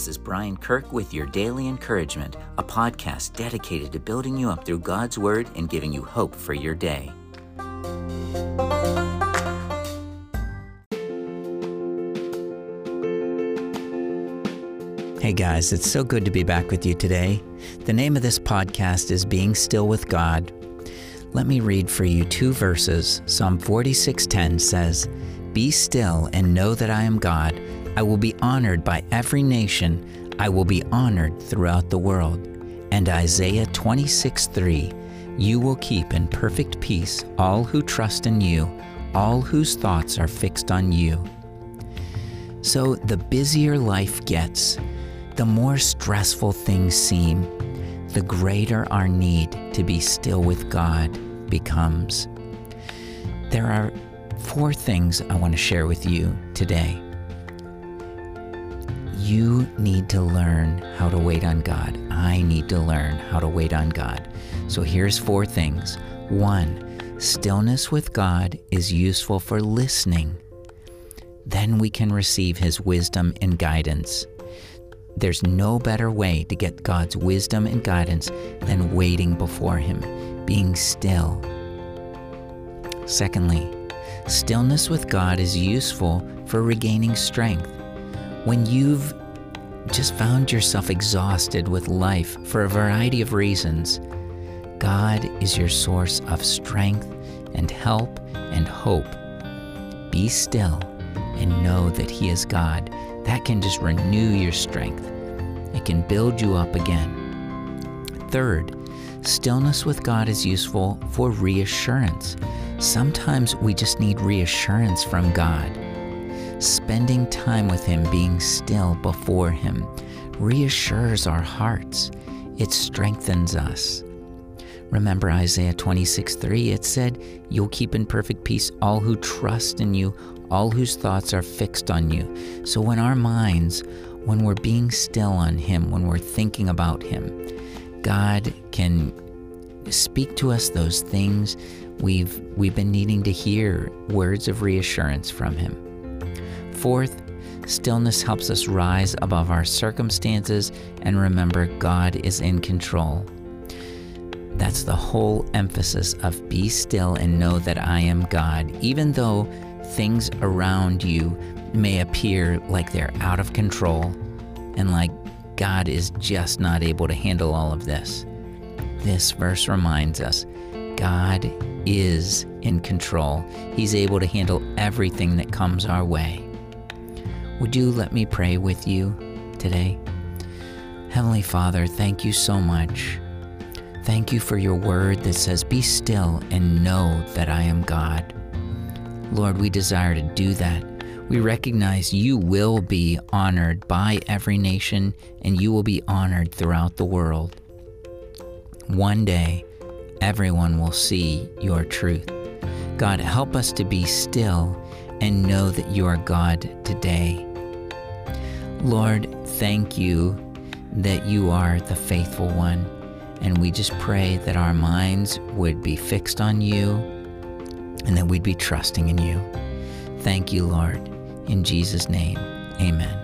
This is Brian Kirk with your Daily Encouragement, a podcast dedicated to building you up through God's Word and giving you hope for your day. Hey guys, it's so good to be back with you today. The name of this podcast is Being Still with God. Let me read for you two verses. Psalm 46:10 says, "Be still and know that I am God." I will be honored by every nation. I will be honored throughout the world. And Isaiah 26 3 You will keep in perfect peace all who trust in you, all whose thoughts are fixed on you. So, the busier life gets, the more stressful things seem, the greater our need to be still with God becomes. There are four things I want to share with you today you need to learn how to wait on God. I need to learn how to wait on God. So here's four things. One, stillness with God is useful for listening. Then we can receive His wisdom and guidance. There's no better way to get God's wisdom and guidance than waiting before Him, being still. Secondly, stillness with God is useful for regaining strength. When you've just found yourself exhausted with life for a variety of reasons, God is your source of strength and help and hope. Be still and know that He is God. That can just renew your strength, it can build you up again. Third, stillness with God is useful for reassurance. Sometimes we just need reassurance from God spending time with Him, being still before Him, reassures our hearts. It strengthens us. Remember Isaiah 26 3, it said, You'll keep in perfect peace all who trust in you, all whose thoughts are fixed on you. So when our minds, when we're being still on Him, when we're thinking about Him, God can speak to us those things we've we've been needing to hear words of reassurance from him. Fourth, stillness helps us rise above our circumstances and remember God is in control. That's the whole emphasis of be still and know that I am God, even though things around you may appear like they're out of control and like God is just not able to handle all of this. This verse reminds us God is in control. He's able to handle everything that comes our way. Would you let me pray with you today? Heavenly Father, thank you so much. Thank you for your word that says, Be still and know that I am God. Lord, we desire to do that. We recognize you will be honored by every nation and you will be honored throughout the world. One day, everyone will see your truth. God, help us to be still and know that you are God today. Lord, thank you that you are the faithful one. And we just pray that our minds would be fixed on you and that we'd be trusting in you. Thank you, Lord. In Jesus' name, amen.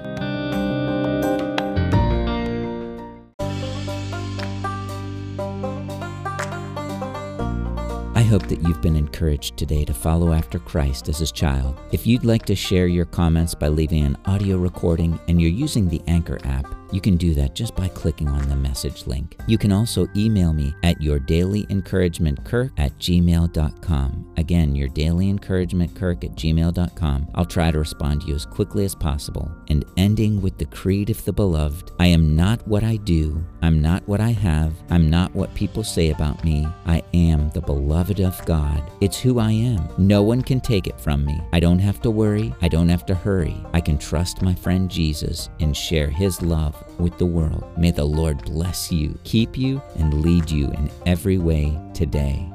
Hope that you've been encouraged today to follow after Christ as his child. If you'd like to share your comments by leaving an audio recording and you're using the Anchor app, you can do that just by clicking on the message link. You can also email me at yourdailyencouragementkirk at gmail.com. Again, yourdailyencouragementkirk at gmail.com. I'll try to respond to you as quickly as possible. And ending with the creed of the beloved I am not what I do, I'm not what I have, I'm not what people say about me. I am the beloved of God. It's who I am. No one can take it from me. I don't have to worry, I don't have to hurry. I can trust my friend Jesus and share his love with the world. May the Lord bless you, keep you, and lead you in every way today.